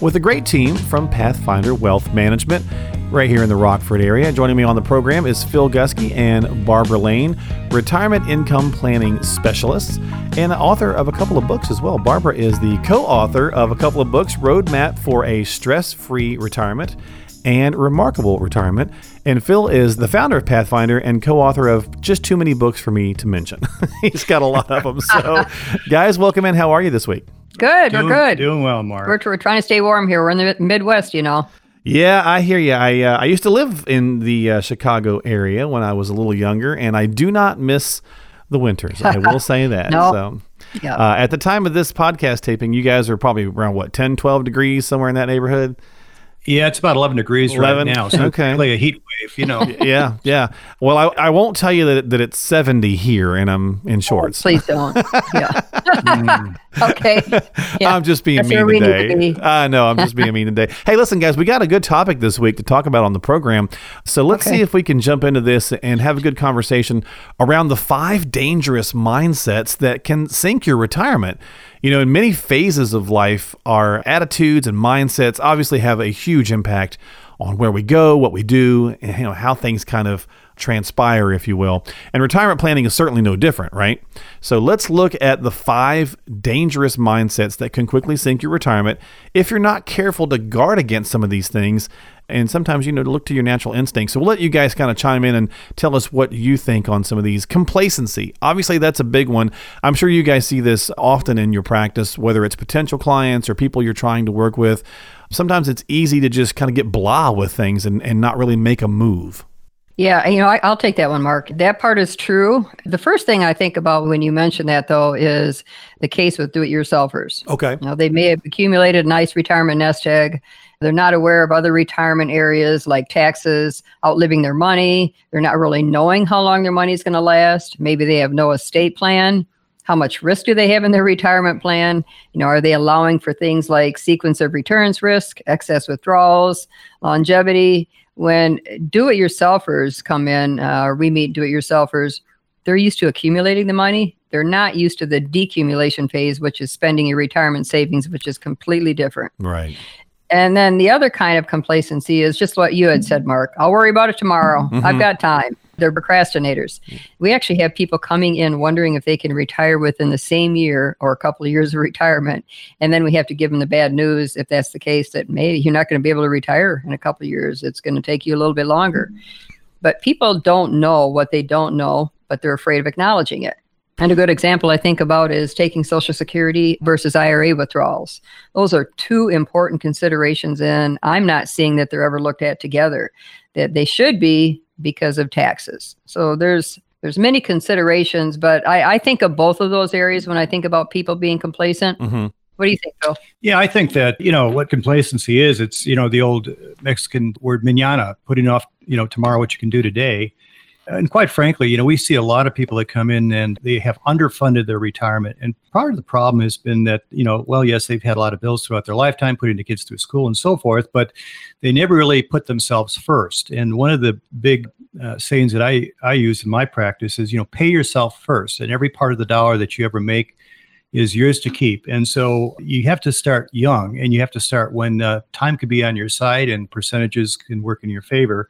with a great team from Pathfinder Wealth Management right here in the Rockford area. Joining me on the program is Phil Gusky and Barbara Lane, retirement income planning specialists and author of a couple of books as well. Barbara is the co author of a couple of books Roadmap for a Stress Free Retirement and Remarkable Retirement. And Phil is the founder of Pathfinder and co author of just too many books for me to mention. He's got a lot of them. So, guys, welcome in. How are you this week? Good, Doing, we're good. Doing well, Mark. We're, we're trying to stay warm here. We're in the Midwest, you know. Yeah, I hear you. I uh, I used to live in the uh, Chicago area when I was a little younger, and I do not miss the winters. I will say that. No. So, Yeah. uh, at the time of this podcast taping, you guys are probably around what 10, 12 degrees somewhere in that neighborhood. Yeah, it's about 11 degrees 11? right now. So Okay. like a heat wave, you know. Yeah, yeah. Well, I, I won't tell you that that it's seventy here, and I'm in shorts. Please don't. Yeah. Mm. okay. Yeah. I'm just being That's mean where to today. I know I'm just being mean today. Hey, listen, guys, we got a good topic this week to talk about on the program. So let's Okay. see if we can jump into this and have a good conversation around the five dangerous mindsets that can sink your retirement. You know, in many phases of life, our attitudes and mindsets obviously have a huge impact on where we go, what we do, and you know how things kind of transpire, if you will. And retirement planning is certainly no different, right? So let's look at the five dangerous mindsets that can quickly sink your retirement if you're not careful to guard against some of these things. And sometimes, you know, to look to your natural instincts. So we'll let you guys kind of chime in and tell us what you think on some of these. Complacency. Obviously, that's a big one. I'm sure you guys see this often in your practice, whether it's potential clients or people you're trying to work with. Sometimes it's easy to just kind of get blah with things and, and not really make a move. Yeah, you know, I, I'll take that one, Mark. That part is true. The first thing I think about when you mention that, though, is the case with do-it-yourselfers. Okay. You know, they may have accumulated a nice retirement nest egg. They're not aware of other retirement areas like taxes, outliving their money. They're not really knowing how long their money is going to last. Maybe they have no estate plan. How much risk do they have in their retirement plan? You know, are they allowing for things like sequence of returns risk, excess withdrawals, longevity? When do-it-yourselfers come in, uh, or we meet do-it-yourselfers, they're used to accumulating the money. They're not used to the decumulation phase, which is spending your retirement savings, which is completely different. Right. And then the other kind of complacency is just what you had said, Mark. I'll worry about it tomorrow. Mm-hmm. I've got time. They're procrastinators. We actually have people coming in wondering if they can retire within the same year or a couple of years of retirement. And then we have to give them the bad news if that's the case that maybe you're not going to be able to retire in a couple of years. It's going to take you a little bit longer. But people don't know what they don't know, but they're afraid of acknowledging it. And a good example I think about is taking Social Security versus IRA withdrawals. Those are two important considerations, and I'm not seeing that they're ever looked at together. That they should be because of taxes. So there's there's many considerations, but I, I think of both of those areas when I think about people being complacent. hmm What do you think, Phil? Yeah, I think that, you know, what complacency is, it's, you know, the old Mexican word manana, putting off, you know, tomorrow what you can do today. And quite frankly, you know, we see a lot of people that come in and they have underfunded their retirement. And part of the problem has been that, you know, well, yes, they've had a lot of bills throughout their lifetime, putting the kids through school and so forth, but they never really put themselves first. And one of the big uh, sayings that I, I use in my practice is, you know, pay yourself first. And every part of the dollar that you ever make is yours to keep. And so you have to start young and you have to start when uh, time could be on your side and percentages can work in your favor.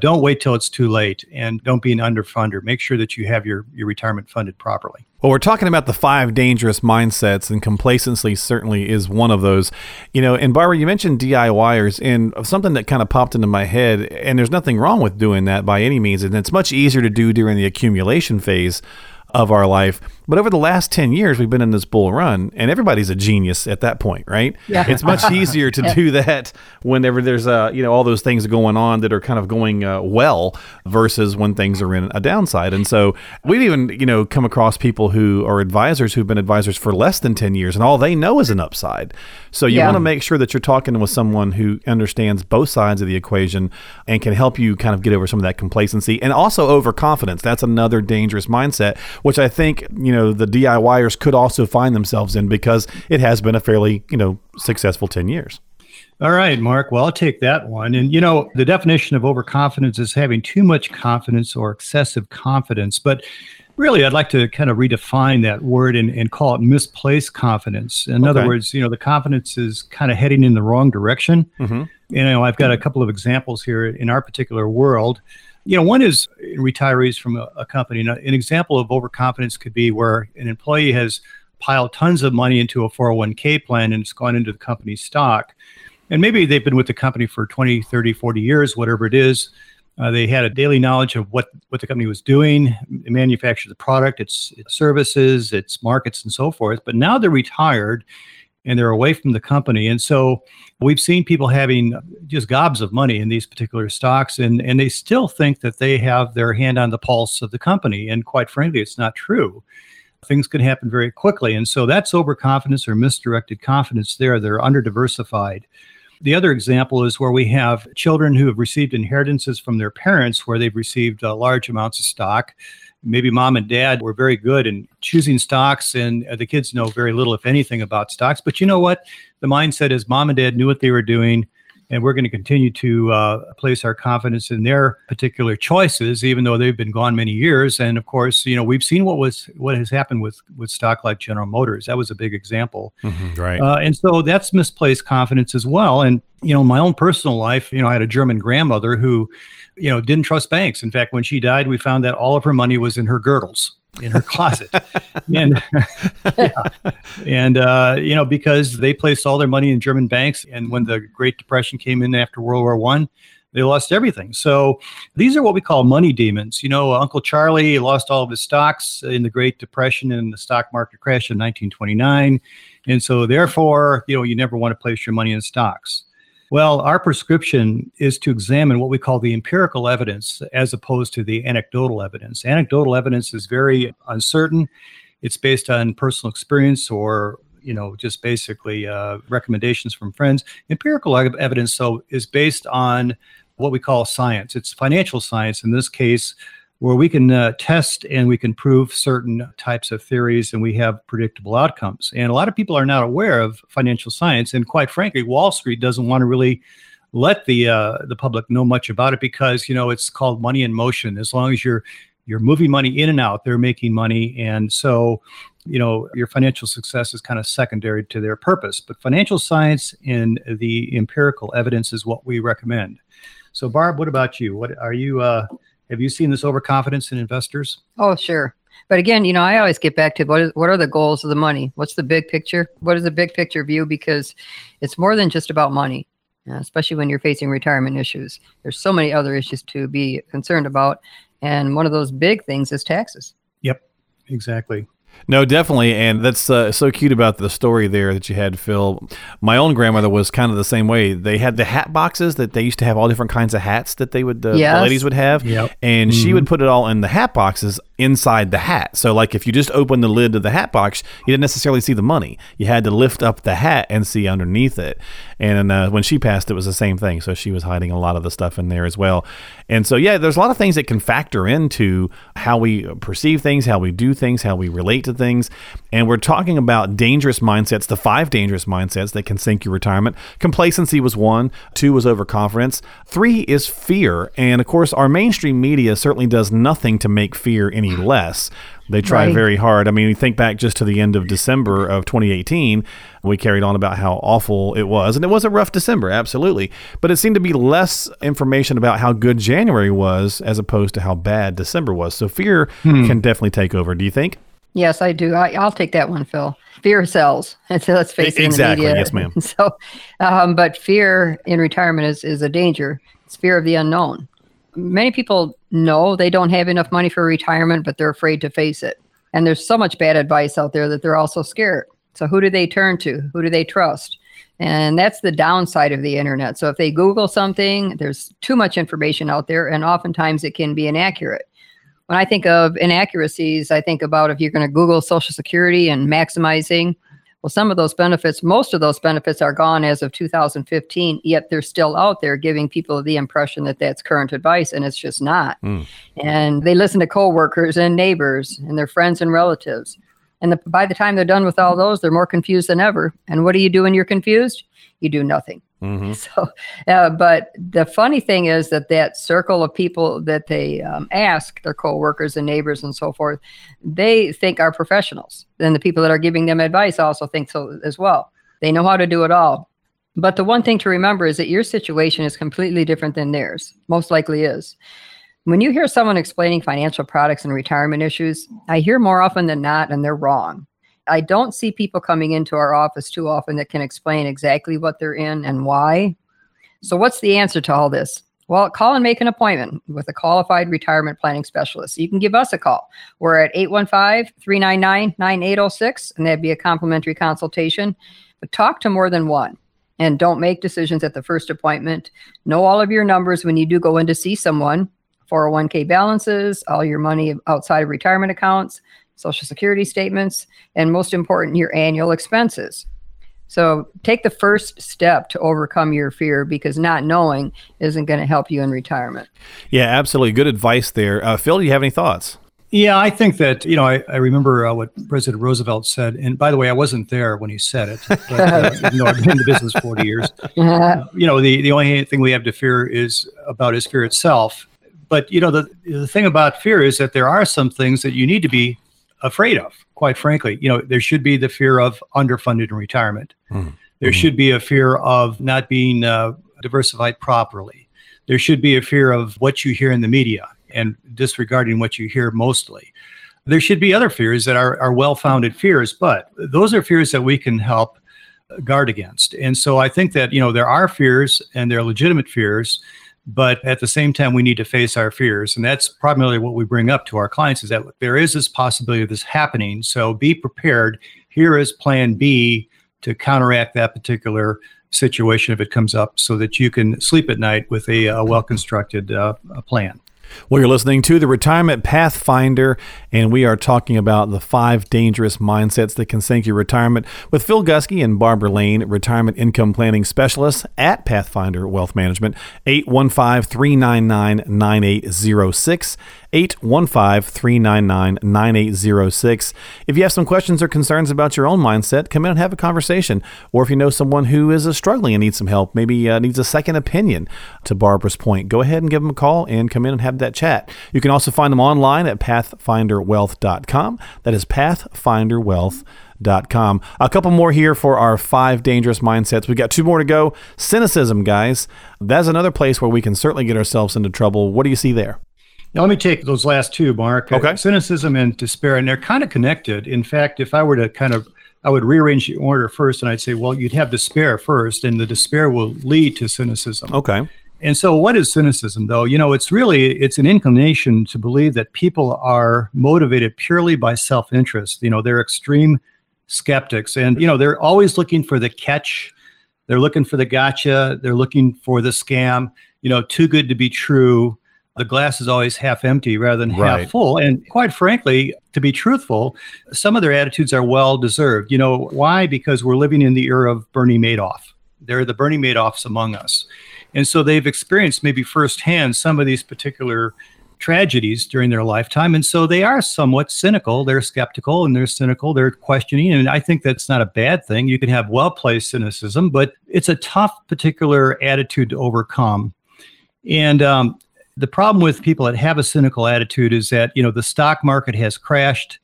Don't wait till it's too late and don't be an underfunder. Make sure that you have your, your retirement funded properly. Well, we're talking about the five dangerous mindsets, and complacency certainly is one of those. You know, and Barbara, you mentioned DIYers, and something that kind of popped into my head, and there's nothing wrong with doing that by any means, and it's much easier to do during the accumulation phase of our life. But over the last 10 years, we've been in this bull run, and everybody's a genius at that point, right? Yeah. It's much easier to do that whenever there's, uh, you know, all those things going on that are kind of going uh, well versus when things are in a downside. And so we've even, you know, come across people who are advisors who've been advisors for less than 10 years, and all they know is an upside. So you Yeah. want to make sure that you're talking with someone who understands both sides of the equation and can help you kind of get over some of that complacency and also overconfidence. That's another dangerous mindset, which I think, you know, the DIYers could also find themselves in because it has been a fairly, you know, successful 10 years. All right, Mark. Well, I'll take that one. And you know, the definition of overconfidence is having too much confidence or excessive confidence. But really, I'd like to kind of redefine that word and, and call it misplaced confidence. In other words, you know, the confidence is kind of heading in the wrong direction. Mhm. You know, I've got a couple of examples here in our particular world. You know, one is retirees from a, a company. Now, an example of overconfidence could be where an employee has piled tons of money into a 401k plan and it's gone into the company's stock and maybe they've been with the company for 20 30 40 years whatever it is uh, they had a daily knowledge of what what the company was doing they manufactured the product its its services its markets and so forth but now they're retired and they're away from the company and so we've seen people having just gobs of money in these particular stocks and and they still think that they have their hand on the pulse of the company and quite frankly it's not true things can happen very quickly. And so that's overconfidence or misdirected confidence there. They're under diversified. The other example is where we have children who have received inheritances from their parents where they've received uh, large amounts of stock. Maybe mom and dad were very good in choosing stocks, and uh, the kids know very little, if anything, about stocks. But you know what? The mindset is mom and dad knew what they were doing and we're going to continue to uh, place our confidence in their particular choices, even though they've been gone many years. And of course, you know we've seen what was what has happened with with stock like General Motors. That was a big example. Right. Uh, and so that's misplaced confidence as well. And you know, my own personal life, you know, I had a German grandmother who, you know, didn't trust banks. In fact, when she died, we found that all of her money was in her girdles in her closet, and yeah. and uh, you know, because they placed all their money in German banks, and when the Great Depression came in after World War One. They lost everything. So these are what we call money demons. You know, Uncle Charlie lost all of his stocks in the Great Depression and the stock market crash in 1929. And so, therefore, you know, you never want to place your money in stocks. Well, our prescription is to examine what we call the empirical evidence as opposed to the anecdotal evidence. Anecdotal evidence is very uncertain. It's based on personal experience or you know just basically uh, recommendations from friends. Empirical evidence, though, is based on what we call science. It's financial science in this case, where we can uh, test and we can prove certain types of theories and we have predictable outcomes. And a lot of people are not aware of financial science, and quite frankly, Wall Street doesn't want to really let the uh, the public know much about it because you know it's called money in motion. As long as you're you're moving money in and out, they're making money, and so you know your financial success is kind of secondary to their purpose. But financial science and the empirical evidence is what we recommend. So, Barb, what about you? What are you? Uh, have you seen this overconfidence in investors? Oh, sure. But again, you know, I always get back to what is what are the goals of the money? What's the big picture? What is the big picture view? Because it's more than just about money, uh, especially when you're facing retirement issues. There's so many other issues to be concerned about, and one of those big things is taxes. Yep, exactly. No, definitely, and that's uh, so cute about the story there that you had, Phil. My own grandmother was kind of the same way. They had the hat boxes that they used to have all different kinds of hats that they would uh, the ladies would have, Yep. and she would put it all in the hat boxes inside the hat. So, like if you just open the lid of the hat box, you didn't necessarily see the money. You had to lift up the hat and see underneath it. And uh, when she passed, it was the same thing. So she was hiding a lot of the stuff in there as well. And so, yeah, there's a lot of things that can factor into how we perceive things, how we do things, how we relate to things. And we're talking about dangerous mindsets, the five dangerous mindsets that can sink your retirement. Complacency was one, two was overconfidence, three is fear. And of course, our mainstream media certainly does nothing to make fear any less. They try Right. very hard. I mean, you think back just to the end of December of 2018, we carried on about how awful it was. And it was a rough December, absolutely. But it seemed to be less information about how good January was as opposed to how bad December was. So fear can definitely take over, do you think? Yes, I do. I, I'll take that one, Phil. Fear sells. And so let's face it, Exactly. the media. Yes, ma'am. So, um, but fear in retirement is, is a danger. It's fear of the unknown. Many people know they don't have enough money for retirement, but they're afraid to face it. And there's so much bad advice out there that they're also scared. So who do they turn to? Who do they trust? And that's the downside of the internet. So if they Google something, there's too much information out there, and oftentimes it can be inaccurate. When I think of inaccuracies, I think about if you're going to Google Social Security and maximizing. Well, some of those benefits, most of those benefits are gone as of 2015, yet they're still out there giving people the impression that that's current advice, and it's just not. Mm. And they listen to coworkers and neighbors and their friends and relatives. And the, by the time they're done with all those, they're more confused than ever. And what do you do when you're confused? You do nothing. Mm-hmm. So, uh, but the funny thing is that that circle of people that they um, ask, their coworkers and neighbors and so forth, they think are professionals. And the people that are giving them advice also think so as well. They know how to do it all. But the one thing to remember is that your situation is completely different than theirs. Most likely is. When you hear someone explaining financial products and retirement issues, I hear more often than not, and they're wrong. I don't see people coming into our office too often that can explain exactly what they're in and why. So, what's the answer to all this? Well, call and make an appointment with a qualified retirement planning specialist. You can give us a call. We're at 815 399 9806, and that'd be a complimentary consultation. But talk to more than one and don't make decisions at the first appointment. Know all of your numbers when you do go in to see someone 401k balances, all your money outside of retirement accounts, social security statements, and most important, your annual expenses. So take the first step to overcome your fear because not knowing isn't going to help you in retirement. Yeah, absolutely. Good advice there. Uh, Phil, do you have any thoughts? Yeah, I think that, you know, I, I remember uh, what President Roosevelt said. And by the way, I wasn't there when he said it. But, uh, you know, I've been in the business 40 years. Uh, you know, the, the only thing we have to fear is about is fear itself. But you know, the the thing about fear is that there are some things that you need to be afraid of. Quite frankly, you know, there should be the fear of underfunded in retirement. Mm-hmm. There should be a fear of not being uh, diversified properly. There should be a fear of what you hear in the media and disregarding what you hear mostly. There should be other fears that are, are well founded fears, but those are fears that we can help guard against. And so I think that, you know, there are fears and they're legitimate fears but at the same time we need to face our fears. And that's primarily what we bring up to our clients is that there is this possibility of this happening. So be prepared. Here is plan b to counteract that particular situation if it comes up so that you can sleep at night with a, a well constructed uh, plan well, you're listening to the Retirement Pathfinder, and we are talking about the five dangerous mindsets that can sink your retirement with Phil Gusky and Barbara Lane, retirement income planning specialists at Pathfinder Wealth Management, 815 399 9806. 815 399 9806. If you have some questions or concerns about your own mindset, come in and have a conversation. Or if you know someone who is struggling and needs some help, maybe uh, needs a second opinion to Barbara's point, go ahead and give them a call and come in and have that chat. You can also find them online at pathfinderwealth.com. That is pathfinderwealth.com. A couple more here for our five dangerous mindsets. We've got two more to go. Cynicism, guys. That's another place where we can certainly get ourselves into trouble. What do you see there? Now, let me take those last two, Mark. Okay. Uh, cynicism and despair, and they're kind of connected. In fact, if I were to kind of, I would rearrange the order first, and I'd say, well, you'd have despair first, and the despair will lead to cynicism. Okay. And so, what is cynicism, though? You know, it's really it's an inclination to believe that people are motivated purely by self-interest. You know, they're extreme skeptics, and you know, they're always looking for the catch. They're looking for the gotcha. They're looking for the scam. You know, too good to be true the glass is always half empty rather than right. half full. And quite frankly, to be truthful, some of their attitudes are well deserved. You know, why? Because we're living in the era of Bernie Madoff. They're the Bernie Madoffs among us. And so they've experienced maybe firsthand some of these particular tragedies during their lifetime. And so they are somewhat cynical. They're skeptical and they're cynical. They're questioning. And I think that's not a bad thing. You can have well placed cynicism, but it's a tough particular attitude to overcome. And um, the problem with people that have a cynical attitude is that you know the stock market has crashed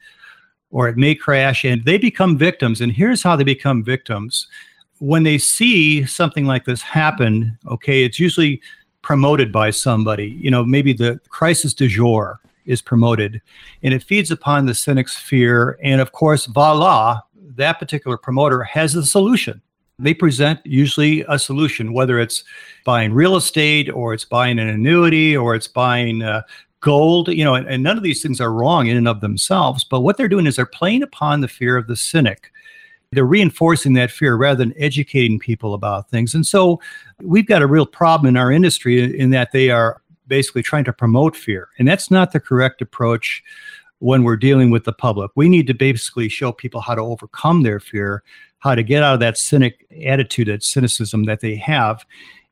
or it may crash and they become victims. And here's how they become victims. When they see something like this happen okay it's usually promoted by somebody. You know maybe the crisis du jour is promoted and it feeds upon the cynic's fear. And of course voila that particular promoter has a solution they present usually a solution, whether it's buying real estate or it's buying an annuity or it's buying uh, gold, you know, and, and none of these things are wrong in and of themselves. But what they're doing is they're playing upon the fear of the cynic. They're reinforcing that fear rather than educating people about things. And so we've got a real problem in our industry in that they are basically trying to promote fear. And that's not the correct approach when we're dealing with the public. We need to basically show people how to overcome their fear, how to get out of that cynic attitude, that cynicism that they have.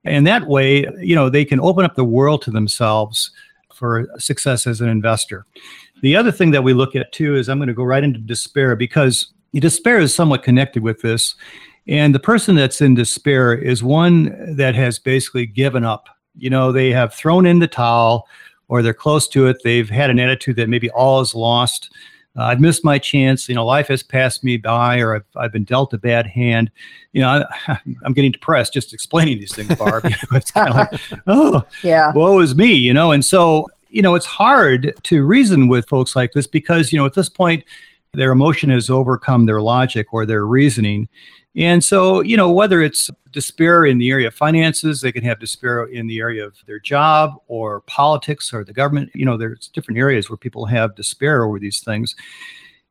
And that way, you know, they can open up the world to themselves for success as an investor. The other thing that we look at too is I'm going to go right into despair because despair is somewhat connected with this. And the person that's in despair is one that has basically given up. You know, they have thrown in the towel or they're close to it. They've had an attitude that maybe all is lost. Uh, I've missed my chance. You know, life has passed me by, or I've, I've been dealt a bad hand. You know, I, am getting depressed just explaining these things, Barb. it's kind of like, oh, yeah, woe is me. You know, and so you know, it's hard to reason with folks like this because you know at this point their emotion has overcome their logic or their reasoning. And so, you know, whether it's despair in the area of finances, they can have despair in the area of their job or politics or the government. You know, there's different areas where people have despair over these things.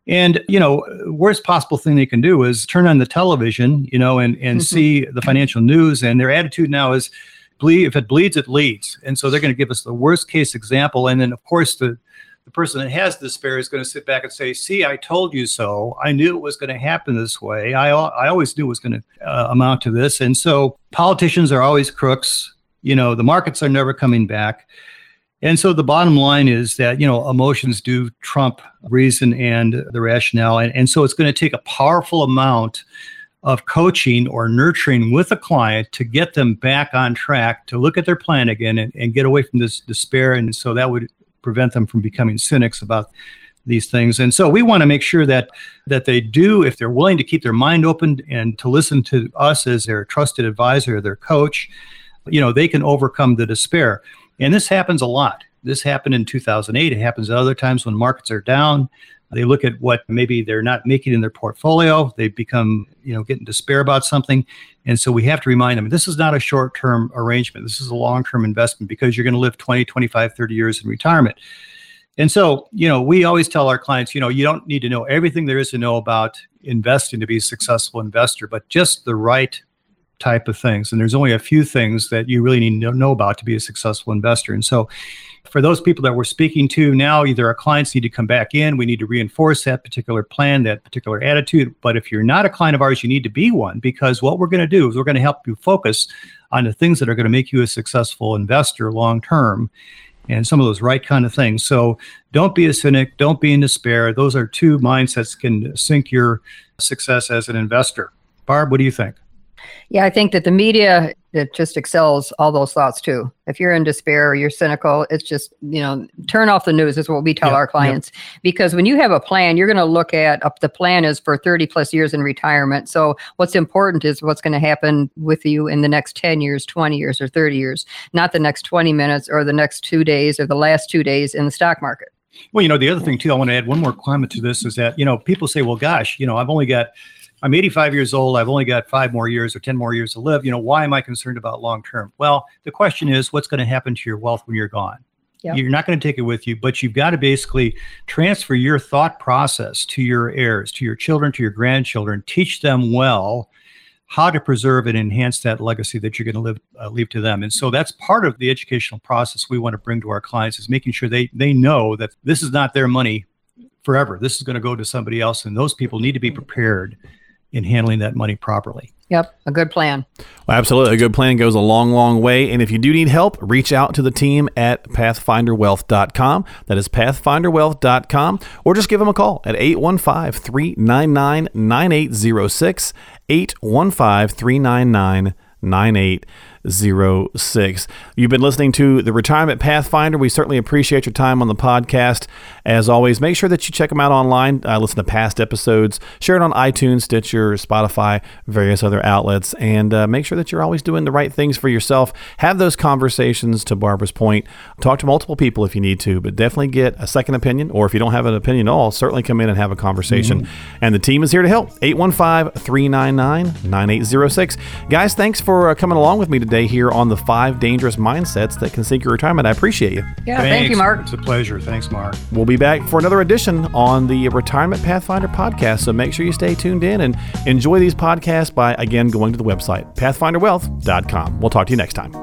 And, you know, worst possible thing they can do is turn on the television, you know, and, and mm-hmm. see the financial news. And their attitude now is bleed if it bleeds, it leads. And so they're going to give us the worst case example. And then of course the the person that has despair is going to sit back and say, "See, I told you so. I knew it was going to happen this way. I I always knew it was going to uh, amount to this." And so politicians are always crooks. You know, the markets are never coming back. And so the bottom line is that, you know, emotions do trump reason and the rationale. And, and so it's going to take a powerful amount of coaching or nurturing with a client to get them back on track to look at their plan again and, and get away from this despair. And so that would prevent them from becoming cynics about these things. And so we want to make sure that that they do, if they're willing to keep their mind open and to listen to us as their trusted advisor, their coach, you know, they can overcome the despair. And this happens a lot. This happened in 2008. It happens at other times when markets are down. They look at what maybe they're not making in their portfolio. They become, you know, getting despair about something. And so we have to remind them this is not a short term arrangement. This is a long term investment because you're going to live 20, 25, 30 years in retirement. And so, you know, we always tell our clients, you know, you don't need to know everything there is to know about investing to be a successful investor, but just the right type of things. And there's only a few things that you really need to know about to be a successful investor. And so, for those people that we're speaking to now, either our clients need to come back in, we need to reinforce that particular plan, that particular attitude. But if you're not a client of ours, you need to be one because what we're going to do is we're going to help you focus on the things that are going to make you a successful investor long term and some of those right kind of things. So don't be a cynic, don't be in despair. Those are two mindsets can sink your success as an investor. Barb, what do you think? Yeah, I think that the media it just excels all those thoughts too. If you're in despair or you're cynical, it's just, you know, turn off the news is what we tell our clients. Because when you have a plan, you're going to look at uh, the plan is for 30 plus years in retirement. So what's important is what's going to happen with you in the next 10 years, 20 years, or 30 years, not the next 20 minutes or the next two days or the last two days in the stock market. Well, you know, the other thing too, I want to add one more comment to this is that, you know, people say, well, gosh, you know, I've only got I'm 85 years old. I've only got five more years or 10 more years to live. You know, why am I concerned about long term? Well, the question is, what's going to happen to your wealth when you're gone? Yep. You're not going to take it with you, but you've got to basically transfer your thought process to your heirs, to your children, to your grandchildren. Teach them well how to preserve and enhance that legacy that you're going to live, uh, leave to them. And so that's part of the educational process we want to bring to our clients is making sure they they know that this is not their money forever. This is going to go to somebody else, and those people need to be prepared in handling that money properly. Yep, a good plan. Well, absolutely. A good plan goes a long, long way. And if you do need help, reach out to the team at pathfinderwealth.com. That is pathfinderwealth.com. Or just give them a call at 815 399 9806. 815 399 9806. You've been listening to the Retirement Pathfinder. We certainly appreciate your time on the podcast. As always, make sure that you check them out online, uh, listen to past episodes, share it on iTunes, Stitcher, Spotify, various other outlets, and uh, make sure that you're always doing the right things for yourself. Have those conversations to Barbara's point. Talk to multiple people if you need to, but definitely get a second opinion, or if you don't have an opinion at all, certainly come in and have a conversation. Mm-hmm. And the team is here to help. 815 399 9806. Guys, thanks for uh, coming along with me today today here on the five dangerous mindsets that can sink your retirement. I appreciate you. Yeah, thank you, Mark. It's a pleasure. Thanks, Mark. We'll be back for another edition on the Retirement Pathfinder podcast. So make sure you stay tuned in and enjoy these podcasts by, again, going to the website, pathfinderwealth.com. We'll talk to you next time.